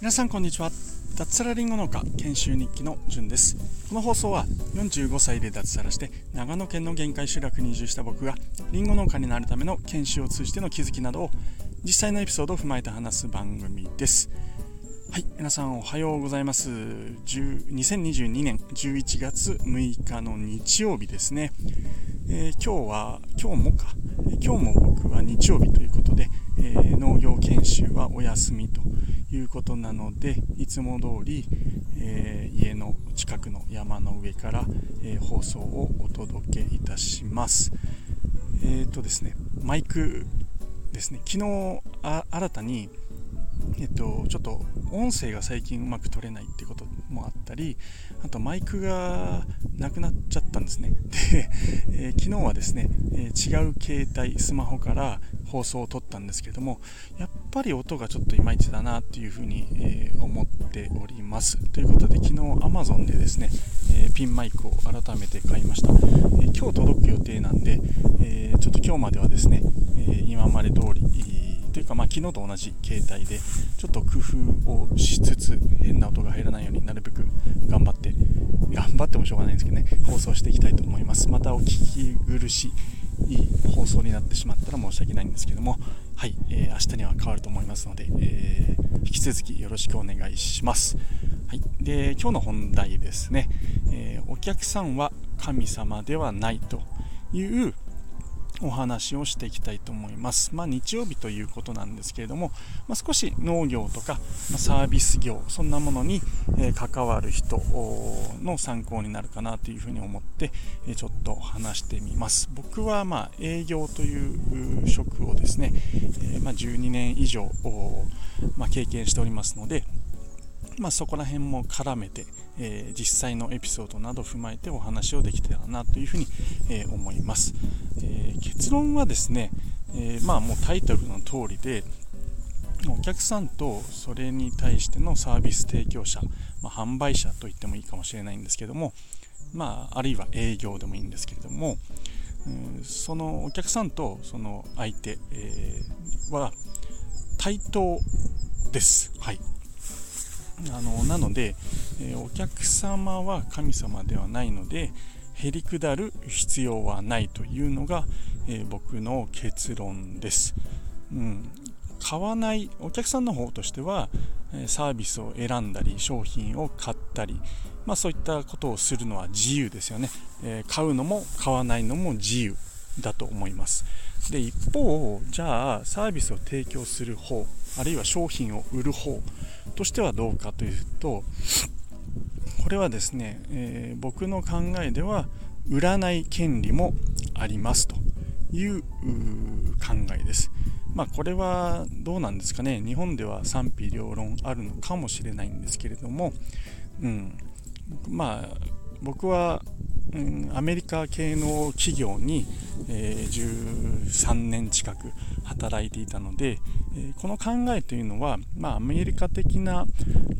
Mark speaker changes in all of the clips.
Speaker 1: 皆さんこんにちは。脱サラリンゴ農家研修日記のじゅんです。この放送は45歳で脱サラして長野県の限界集落に移住した僕がりんご農家になるための研修を通じての気づきなどを実際のエピソードを踏まえて話す番組です。はい皆さんおはようございます。2022年11月6日の日曜日ですね、えー、今日は今日もか。今日も僕は日曜日ということで、えー、農業研修はお休みということなのでいつも通り、えー、家の近くの山の上から、え放送をお届けいたします。えっ、とですねマイクですね。昨日新たにえっと、ちょっと音声が最近うまく取れないってこともあったりあとマイクがなくなっちゃったんですね。で、えー、昨日はですね、えー、違う携帯スマホから放送を撮ったんですけどもやっぱり音がちょっといまいちだなっていうふうに、えー、思っております。ということで昨日 Amazon でですね、えピンマイクを改めて買いました、え今日届く予定なんで、えちょっと今日まではですね、え今まで通りというか、まあ、昨日と同じ携帯でちょっと工夫をしつつ変な音が入らないようになるべく頑張って頑張ってもしょうがないんですけどね放送していきたいと思います。またお聞き苦しい放送になってしまったら申し訳ないんですけどもはい、えー、明日には変わると思いますので、えー、引き続きよろしくお願いします。はい、で今日の本題ですね、えー、お客さんは神様ではないというお話をしていきたいと思います。まあ、日曜日ということなんですけれども、まあ、少し農業とか、まサービス業、そんなものに、え関わる人の参考になるかなというふうに思って、えちょっと話してみます。僕はまあ営業という職をですね、えま12年以上、ま経験しておりますので、まあ、そこら辺も絡めて、えー、実際のエピソードなど踏まえてお話をできたらなというふうに、えー、思います、えー、結論はですね、えまあもうタイトルの通りでお客さんとそれに対してのサービス提供者、まあ、販売者と言ってもいいかもしれないんですけども、まあ、あるいは営業でもいいんですけれども、うん、そのお客さんとその相手、えー、は対等です。はい。あのなので、えお客様は神様ではないのでへりくだる必要はないというのが、え僕の結論です、うん、買わないお客さんの方としてはサービスを選んだり商品を買ったり、まあ、そういったことをするのは自由ですよね、え買うのも買わないのも自由だと思います。で一方じゃあサービスを提供する方あるいは商品を売る方としてはどうかというとこれはですね、えー、僕の考えでは売らない権利もありますという考えです。まあこれはどうなんですかね日本では賛否両論あるのかもしれないんですけれども、うん、まあ僕はうん、アメリカ系の企業に、えー、13年近く働いていたので、えー、この考えというのは、まあ、アメリカ的な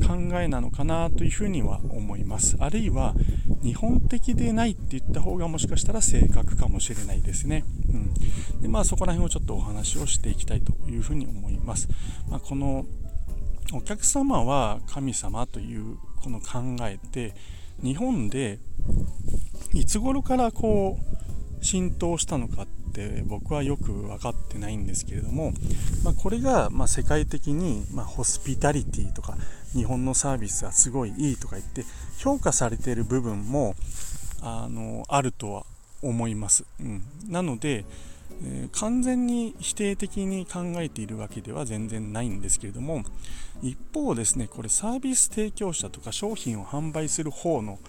Speaker 1: 考えなのかなというふうには思います。あるいは日本的でないって言った方がもしかしたら正確かもしれないですね、うん。でまあ、そこら辺をちょっとお話をしていきたいというふうに思います、まあ、このお客様は神様というこの考えって日本でいつ頃からこう浸透したのかって僕はよく分かってないんですけれども、まあ、これがま世界的にまホスピタリティとか日本のサービスはすごいいいとか言って評価されている部分もあのあるとは思います、うん、なので、えー、完全に否定的に考えているわけでは全然ないんですけれども一方ですねこれサービス提供者とか商品を販売する方の、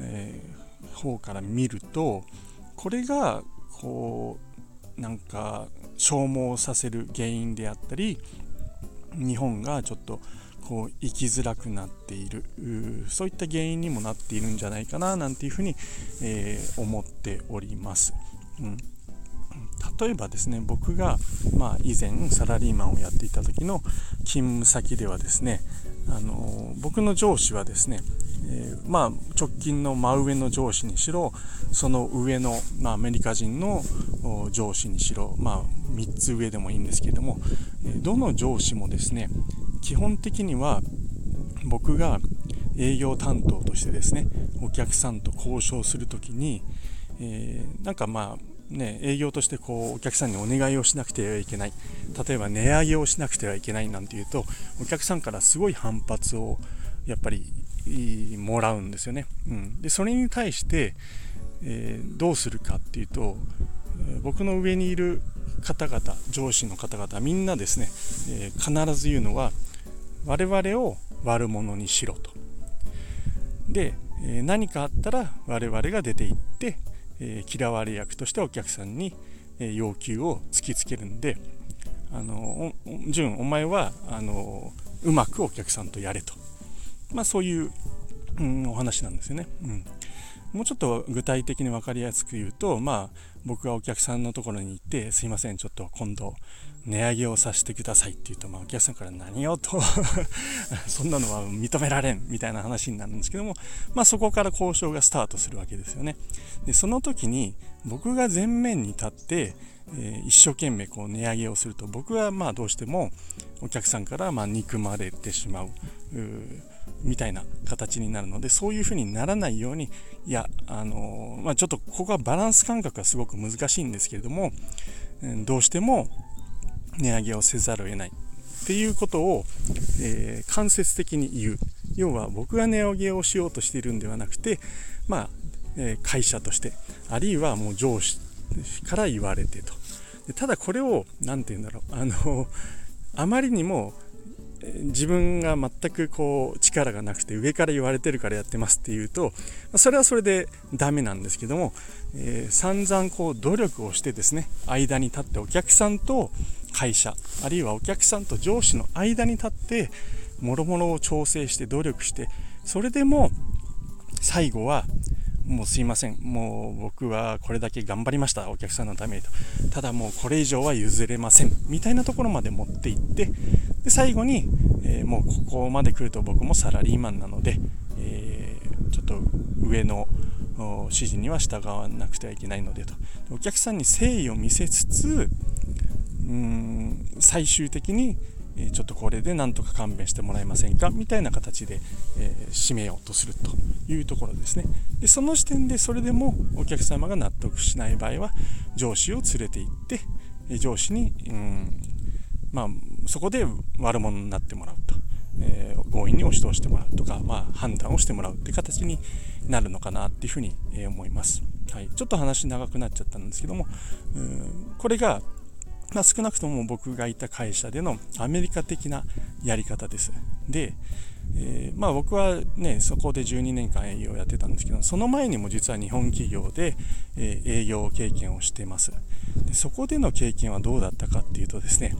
Speaker 1: えー、方から見るとこれがこうなんか消耗させる原因であったり日本がちょっとこう生きづらくなっているそういった原因にもなっているんじゃないかななんていうふうに、えー、思っております。うん例えばですね僕が、まあ、以前サラリーマンをやっていた時の勤務先ではですねあの僕の上司はですねえー、まあ、直近の真上の上司にしろその上の、まあ、アメリカ人の上司にしろ、まあ、3つ上でもいいんですけれども、えどの上司もですね基本的には僕が営業担当としてですねお客さんと交渉する時に、えー、なんかまあね、営業としてこうお客さんにお願いをしなくてはいけない。例えば値上げをしなくてはいけないなんていうとお客さんからすごい反発をやっぱりもらうんですよね、うん、でそれに対して、えー、どうするかっていうと僕の上にいる方々上司の方々みんなですね、えー、必ず言うのは我々を悪者にしろと。で、えー、何かあったら我々が出て行って、え嫌われ役としてお客さんに、え要求を突きつけるんであの潤お前はあのうまくお客さんとやれとまあ、そういう、うん、お話なんですよね。うんもうちょっと具体的に分かりやすく言うと、まあ、僕がお客さんのところに行って、すいません、ちょっと今度、値上げをさせてくださいって言うと、まあ、お客さんから何をと そんなのは認められんみたいな話になるんですけども、まあ、そこから交渉がスタートするわけですよね。で、その時に、僕が前面に立って、えー、一生懸命こう値上げをすると、僕はまあどうしてもお客さんからま憎まれてしまう。うみたいな形になるのでそういうふうにならないようにいやあのまあ、ちょっとここはバランス感覚がすごく難しいんですけれどもどうしても値上げをせざるを得ないっていうことを、えー、間接的に言う。要は僕が値上げをしようとしているんではなくてまあ、えー、会社としてあるいはもう上司から言われてと。ただこれを何て言うんだろうあのあまりにも自分が全くこう力がなくて上から言われてるからやってますっていうとそれはそれでダメなんですけども、えー、散々こう努力をしてですね間に立ってお客さんと会社あるいはお客さんと上司の間に立ってもろもろを調整して努力してそれでも最後はもうすいません、もう僕はこれだけ頑張りました、お客さんのためにと。ただもうこれ以上は譲れません、みたいなところまで持っていって、で最後に、えー、もうここまで来ると僕もサラリーマンなので、えー、ちょっと上の指示には従わなくてはいけないのでと。お客さんに誠意を見せつつ、うん最終的にえちょっとこれでなんとか勘弁してもらえませんか？みたいな形で、えー、締めようとするというところですね。でその時点でそれでもお客様が納得しない場合は上司を連れて行って上司にうんまあそこで悪者になってもらうと、えー、強引に押し通してもらうとか、まあ、判断をしてもらうって形になるのかなっていうふうに、え思います、はい、ちょっと話長くなっちゃったんですけどもうんこれがまあ、少なくとも僕がいた会社でのアメリカ的なやり方です。で、えー、まあ、僕はね、そこで12年間営業やってたんですけど、その前にも実は日本企業で、えー、営業経験をしてますで。そこでの経験はどうだったかっていうとですね、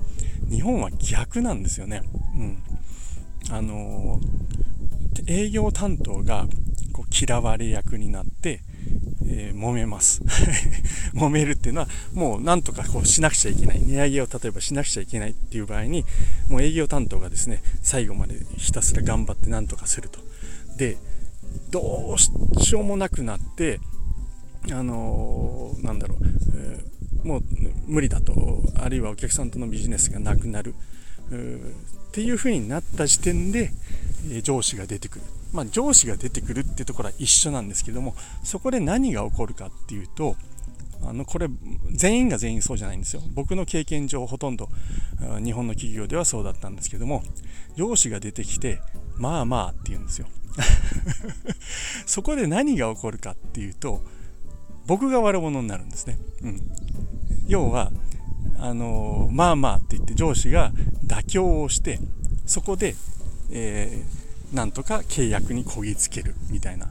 Speaker 1: 日本は逆なんですよね。うん。あのー、営業担当がこう嫌われ役になって、えー、揉めます。揉めるっていうのは、もうなんとかこうしなくちゃいけない。値上げを例えばしなくちゃいけないっていう場合に、もう営業担当がですね、最後までひたすら頑張ってなんとかすると。で、どうしようもなくなって、あのー、なんだろう、えー、もう無理だと、あるいはお客さんとのビジネスがなくなる。っていう風になった時点で、上司が出てくる。まあ、上司が出てくるってところは一緒なんですけどもそこで何が起こるかっていうとあのこれ全員が全員そうじゃないんですよ。僕の経験上ほとんど日本の企業ではそうだったんですけども上司が出てきてまあまあって言うんですよ。そこで何が起こるかっていうと僕が悪者になるんですね、うん、要はあのまあまあって言って上司が妥協をしてそこで、えーなんとか契約にこぎつけるみたいな。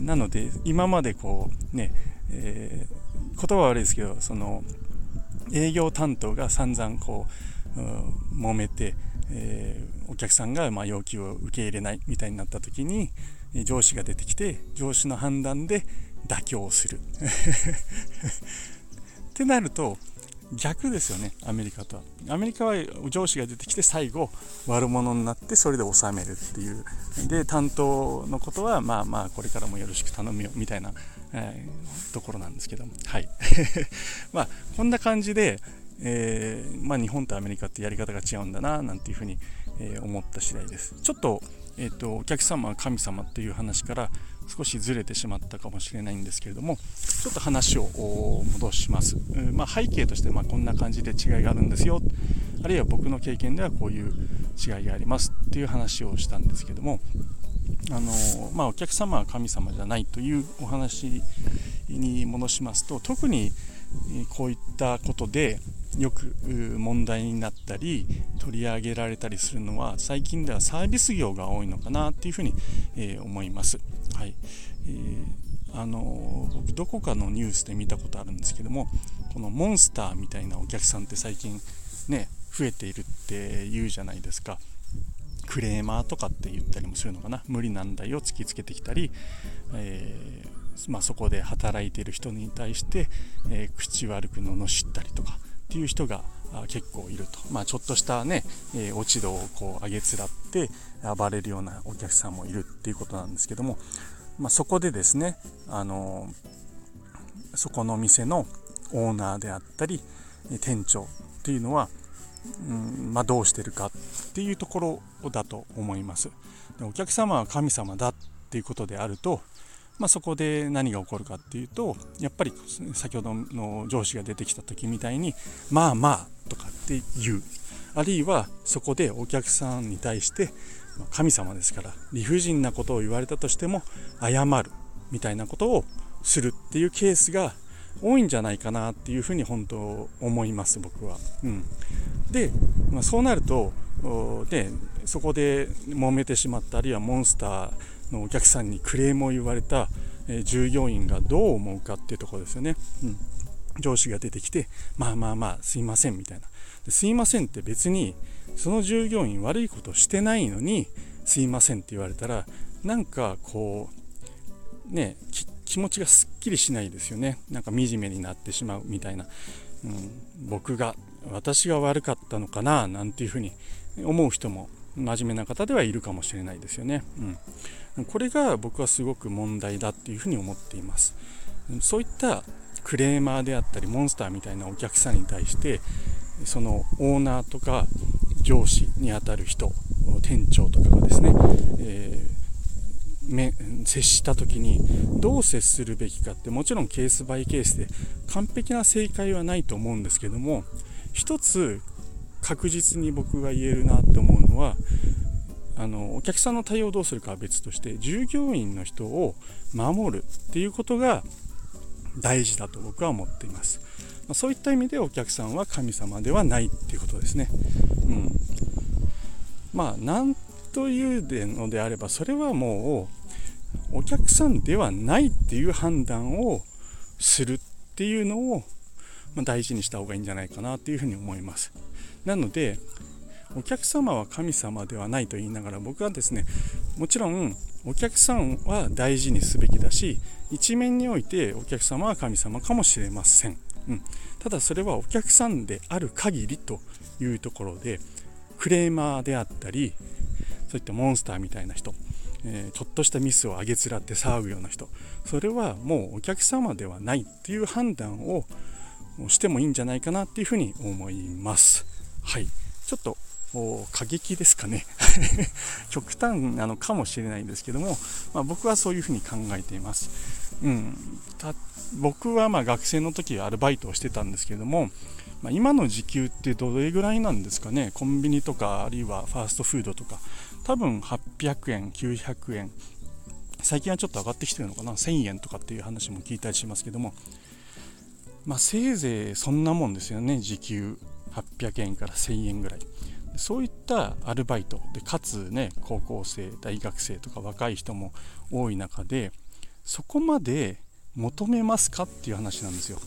Speaker 1: なので、今までこう、ね、えー、言葉は悪いですけど、その、営業担当が散々こう、揉めて、えー、お客さんがま要求を受け入れないみたいになった時に、上司が出てきて、上司の判断で妥協する。ってなると、逆ですよねアメリカと。はアメリカは上司が出てきて最後悪者になってそれで収めるっていう。で担当のことはまあまあこれからもよろしく頼むよみたいな、えー、ところなんですけども。はい。まあこんな感じで、えー、まあ、日本とアメリカってやり方が違うんだななんていうふうに、えー、思った次第です。ちょっと,、えーと、お客様は神様っていう話から少しずれてしまったかもしれないんですけれどもちょっと話を戻します、まあ、背景としてまこんな感じで違いがあるんですよあるいは僕の経験ではこういう違いがありますっていう話をしたんですけどもあのまあ、お客様は神様じゃないというお話に戻しますと特にこういったことでよく問題になったり取り上げられたりするのは最近ではサービス業が多いのかなっていうふうに、え、思います。はい。えー、あの僕どこかのニュースで見たことあるんですけどもこのモンスターみたいなお客さんって最近ね増えているって言うじゃないですか。クレーマーとかって言ったりもするのかな。無理難題を突きつけてきたり、えー、まあ、そこで働いてる人に対して、えー、口悪く罵ったりとかっていう人が結構いると、まあ、ちょっとしたね、えー、落ち度をこう上げつらって暴れるようなお客さんもいるっていうことなんですけども、まあ、そこでですね、あのー、そこの店のオーナーであったり店長っていうのは、うんまあ、どうしてるかっていうところだと思います。でお客様は神様だっていうことであるとまあ、そこで何が起こるかっていうとやっぱり先ほどの上司が出てきた時みたいに「まあまあ」とかって言うあるいはそこでお客さんに対して神様ですから理不尽なことを言われたとしても謝るみたいなことをするっていうケースが多いんじゃないかなっていうふうに本当思います僕は。うん、で、まあ、そうなるとでそこで揉めてしまったあるいはモンスターのお客さんにクレームを言われた、え従業員がどう思うかっていうところですよね。うん上司が出てきて、まあまあまあ、すいませんみたいな。すいませんって別に、その従業員悪いことしてないのに、すいませんって言われたら、なんかこう、ね、気持ちがすっきりしないですよね。なんか惨めになってしまうみたいな。うん、僕が、私が悪かったのかな、なんていうふうに思う人も真面目な方ではいるかもしれないですよね。うんこれが僕はすごく問題だっていうふうに思っていますそういったクレーマーであったりモンスターみたいなお客さんに対してそのオーナーとか上司にあたる人店長とかがですね、えー、接した時にどう接するべきかってもちろんケースバイケースで完璧な正解はないと思うんですけども一つ確実に僕が言えるなって思うのはあのお客さんの対応をどうするかは別として従業員の人を守るっていうことが大事だと僕は思っています、ま、そういった意味でお客さんは神様ではないっていうことですね、うん、まあ何というのであればそれはもうお客さんではないっていう判断をするっていうのを大事にした方がいいんじゃないかなというふうに思います。なのでお客様は神様ではないと言いながら僕はですねもちろんお客さんは大事にすべきだし一面においてお客様は神様かもしれません、うん、ただそれはお客さんである限りというところでクレーマーであったりそういったモンスターみたいな人、えー、ちょっとしたミスをあげつらって騒ぐような人それはもうお客様ではないっていう判断をしてもいいんじゃないかなっていうふうに思います。はい。ちょっと過激ですかね。極端なのかもしれないんですけども、まあ、僕はそういうふうに考えています、うん、僕はま学生の時アルバイトをしてたんですけども、まあ、今の時給ってどれぐらいなんですかね。コンビニとかあるいはファーストフードとか。多分800円900円。最近はちょっと上がってきてるのかな。1000円とかっていう話も聞いたりしますけども。まあ、せいぜいそんなもんですよね。時給800円から1000円ぐらい。そういったアルバイトでかつね高校生大学生とか若い人も多い中でそこまで求めますかっていう話なんですよ。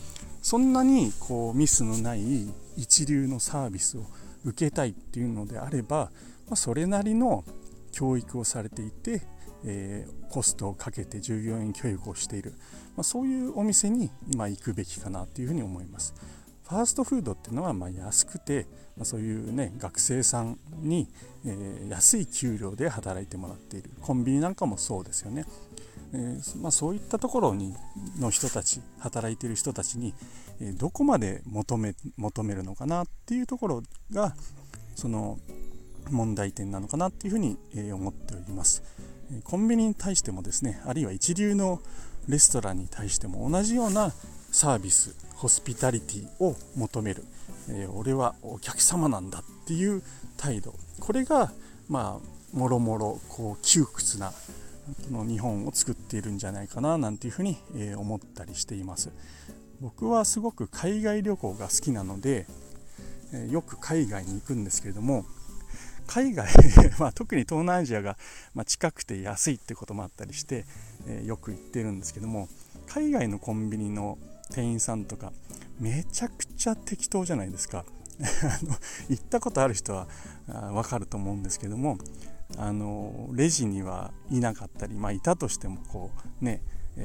Speaker 1: そんなにこうミスのない一流のサービスを受けたいっていうのであれば、ま、それなりの教育をされていて、えー、コストをかけて従業員教育をしている、まあ、そういうお店に今行くべきかなというふうに思います。ファーストフードっていうのはま安くて、ま、そういうね学生さんに、え、安い給料で働いてもらっているコンビニなんかもそうですよね。え、ま、そういったところにの人たち働いてる人たちに、えどこまで求め求めるのかなっていうところがその問題点なのかなっていうふうに、え思っております。コンビニに対してもですねあるいは一流のレストランに対しても同じようなサービスホスピタリティを求める、えー、俺はお客様なんだっていう態度。これがまあもろもろこう窮屈なこの日本を作っているんじゃないかななんていうふうに、えー、思ったりしています。僕はすごく海外旅行が好きなので、えー、よく海外に行くんですけれども海外 まあ、特に東南アジアが、ま近くて安いってこともあったりして、えー、よく行ってるんですけども海外のコンビニの店員さんとかめちゃくちゃ適当じゃないですか。行ったことある人はわかると思うんですけどもあのレジにはいなかったり、まあ、いたとしてもこう、ね、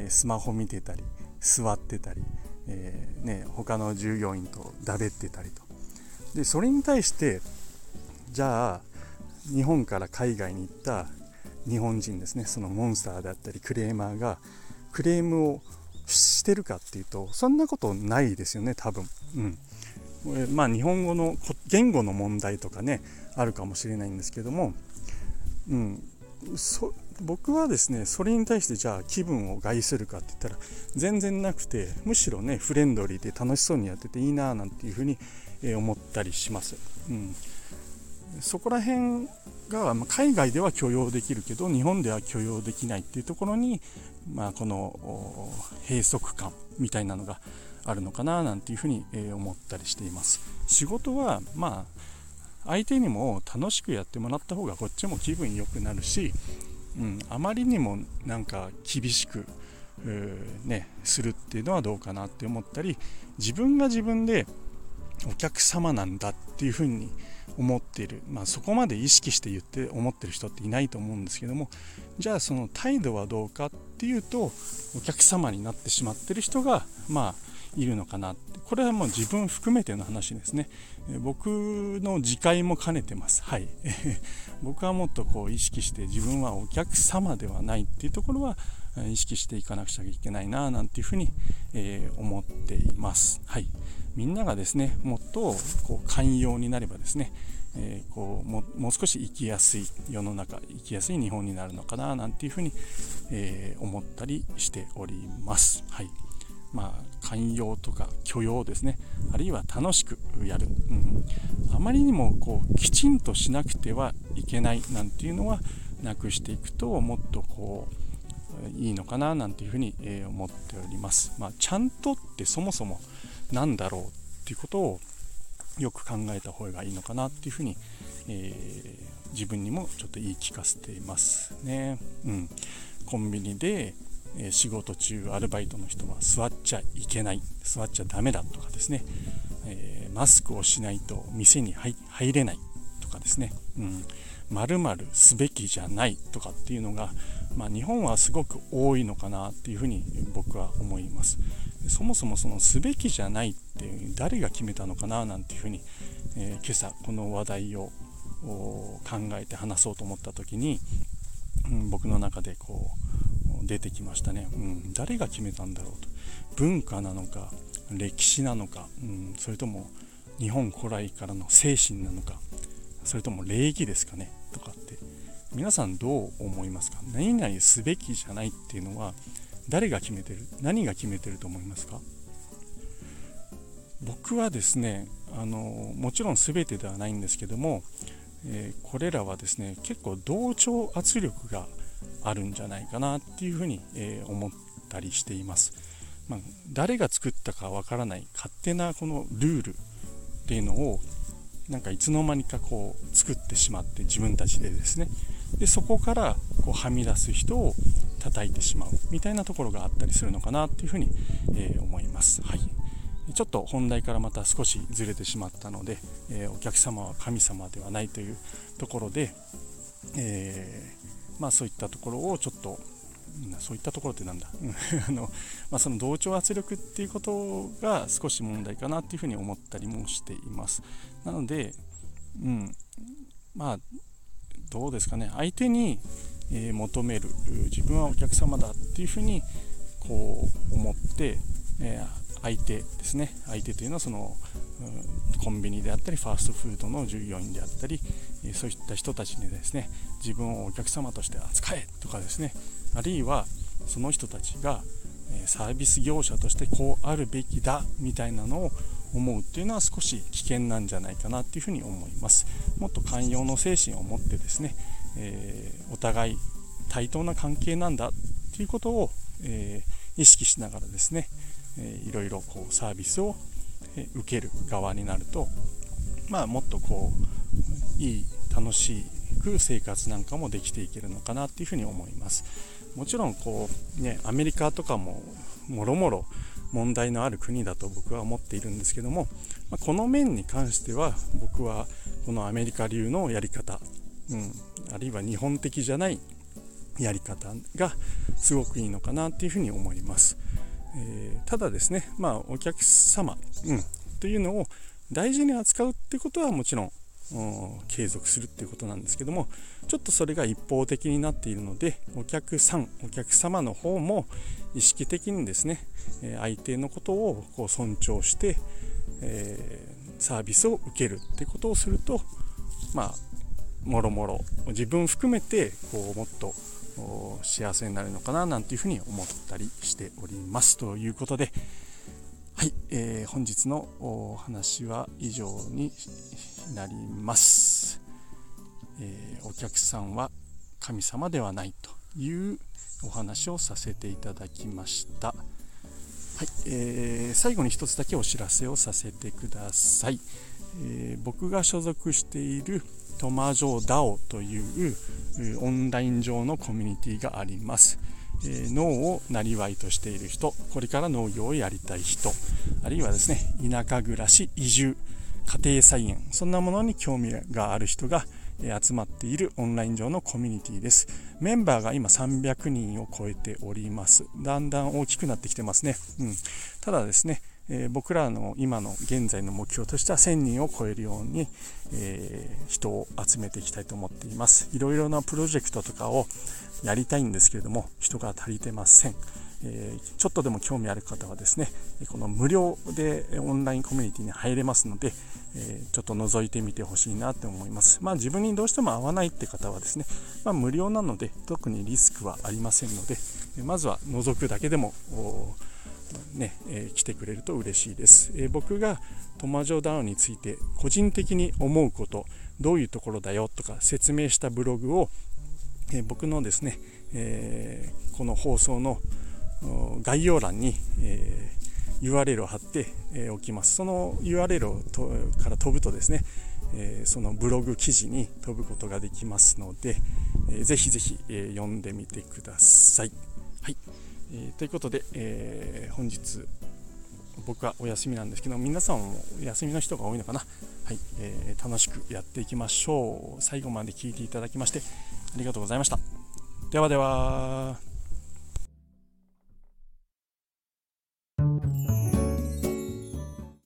Speaker 1: スマホ見てたり座ってたり、えー、ね、他の従業員とだべってたりと。でそれに対してじゃあ日本から海外に行った日本人ですね。そのモンスターであったりクレーマーがクレームをしてるかっていうとそんなことないですよね多分。うんまあ、日本語の言語の問題とかねあるかもしれないんですけども、うん、そ僕はですねそれに対してじゃあ気分を害するかって言ったら全然なくてむしろねフレンドリーで楽しそうにやってていいななんていうふうに思ったりします。うんそこら辺が海外では許容できるけど日本では許容できないっていうところに、まあ、この閉塞感みたいなのがあるのかななんていうふうに思ったりしています。仕事はまあ相手にも楽しくやってもらった方がこっちも気分良くなるし、うん、あまりにもなんか厳しくね、するっていうのはどうかなって思ったり自分が自分でお客様なんだっていうふうに思っている、まあ、そこまで意識して言って思ってる人っていないと思うんですけどもじゃあその態度はどうかっていうとお客様になってしまってる人がまあいるのかなって。これはもう自分含めての話ですね。僕の自戒も兼ねてます。はい。僕はもっとこう意識して自分はお客様ではないっていうところは意識していかなくちゃいけないななんていうふうに、えー、思っています。はい。みんながですねもっとこう寛容になればですね、えー、こうももう少し生きやすい世の中生きやすい日本になるのかななんていうふうに、えー、思ったりしております。はいまあ、寛容とか許容ですねあるいは楽しくやる、うん、あまりにもこうきちんとしなくてはいけないなんていうのはなくしていくともっとこういいのかななんていうふうに思っております。まあ、ちゃんとってそもそも何だろうっていうことをよく考えた方がいいのかなっていうふうに、えー、自分にもちょっと言い聞かせていますね。うん、コンビニで、え、仕事中アルバイトの人は座っちゃいけない座っちゃダメだとかですね、えー、マスクをしないと店に入れないとかですね、うん、〇〇すべきじゃないとかっていうのが、まあ、日本はすごく多いのかなっていうふうに僕は思います。そもそもそのすべきじゃないって誰が決めたのかななんていうふうに、えー、今朝この話題を考えて話そうと思った時に、うん、僕の中でこう出てきましたね、うん、誰が決めたんだろうと。文化なのか歴史なのか、うん、それとも日本古来からの精神なのかそれとも礼儀ですかねとかって皆さんどう思いますか？何々すべきじゃないっていうのは誰が決めてる？何が決めてると思いますか？僕はですねあのもちろん全てではないんですけども、えー、これらはですね結構同調圧力があるんじゃないかなっていうふうに、えー、思ったりしています、まあ、誰が作ったかわからない勝手なこのルールっていうのをなんかいつの間にかこう作ってしまって自分たちでですね。でそこからこうはみ出す人を叩いてしまうみたいなところがあったりするのかなっていうふうに、え、思います。はい。ちょっと本題からまた少しずれてしまったので、え、お客様は神様ではないというところで、えー、まあ、そういったところをちょっとそういったところってなんだ？あの、まあ、その同調圧力っていうことが少し問題かなっていうふうに思ったりもしています。なので、うん、まあどうですかね。相手に、え、求める自分はお客様だっていうふうにこう思って、え、相手ですね。相手というのはその、コンビニであったりファーストフードの従業員であったり、え、そういった人たちにですね自分をお客様として扱えとかですね。あるいはその人たちがサービス業者としてこうあるべきだみたいなのを思うっていうのは少し危険なんじゃないかなっていうふうに思います。もっと寛容の精神を持ってですね、えー、お互い対等な関係なんだっていうことを、えー、意識しながらですね、えー、いろいろこうサービスを受ける側になるとまあもっとこういい楽しく生活なんかもできていけるのかなっていうふうに思います。もちろんこうねアメリカとかももろもろ問題のある国だと僕は思っているんですけども、まこの面に関しては僕はこのアメリカ流のやり方、うん、あるいは日本的じゃないやり方がすごくいいのかなっていうふうに思います、えー、ただですねまあお客様、うん、というのを大事に扱うってことはもちろん継続するっていうことなんですけどもちょっとそれが一方的になっているのでお客さんお客様の方も意識的にですね相手のことをこう尊重して、えー、サービスを受けるってことをするとまあもろもろ自分含めてこうもっと幸せになるのかななんていうふうに思ったりしておりますということではい、えー、本日のお話は以上になります、えー、お客さんは神様ではないというお話をさせていただきました。はい、えー、最後に一つだけお知らせをさせてください、えー、僕が所属しているトマジョダオというオンライン上のコミュニティがあります。えー、農をなりわいとしている人これから農業をやりたい人あるいはですね田舎暮らし移住家庭菜園そんなものに興味がある人が集まっているオンライン上のコミュニティです。メンバーが今300人を超えております。だんだん大きくなってきてますね、うん、ただですねえー、僕らの今の現在の目標としては1000人を超えるように、えー、人を集めていきたいと思っています。いろいろなプロジェクトとかをやりたいんですけれども人が足りてません、えー、ちょっとでも興味ある方はですねこの無料でオンラインコミュニティに入れますので、えちょっと覗いてみてほしいなって思います。まあ自分にどうしても合わないって方はですね、まあ、無料なので特にリスクはありませんのでまずは覗くだけでもね、えー、来てくれると嬉しいです、えー、僕がトマジョダウンについて個人的に思うことどういうところだよとか説明したブログを、えー、僕のですね、えこの放送の概要欄に、え URL を貼っておきます。その URL をとから飛ぶとですね、えそのブログ記事に飛ぶことができますので、えー、ぜひぜひ、え読んでみてください。はい。えー、ということで、えー、本日僕はお休みなんですけど皆さんも休みの人が多いのかな、はいえー、楽しくやっていきましょう。最後まで聴いていただきましてありがとうございました。ではでは。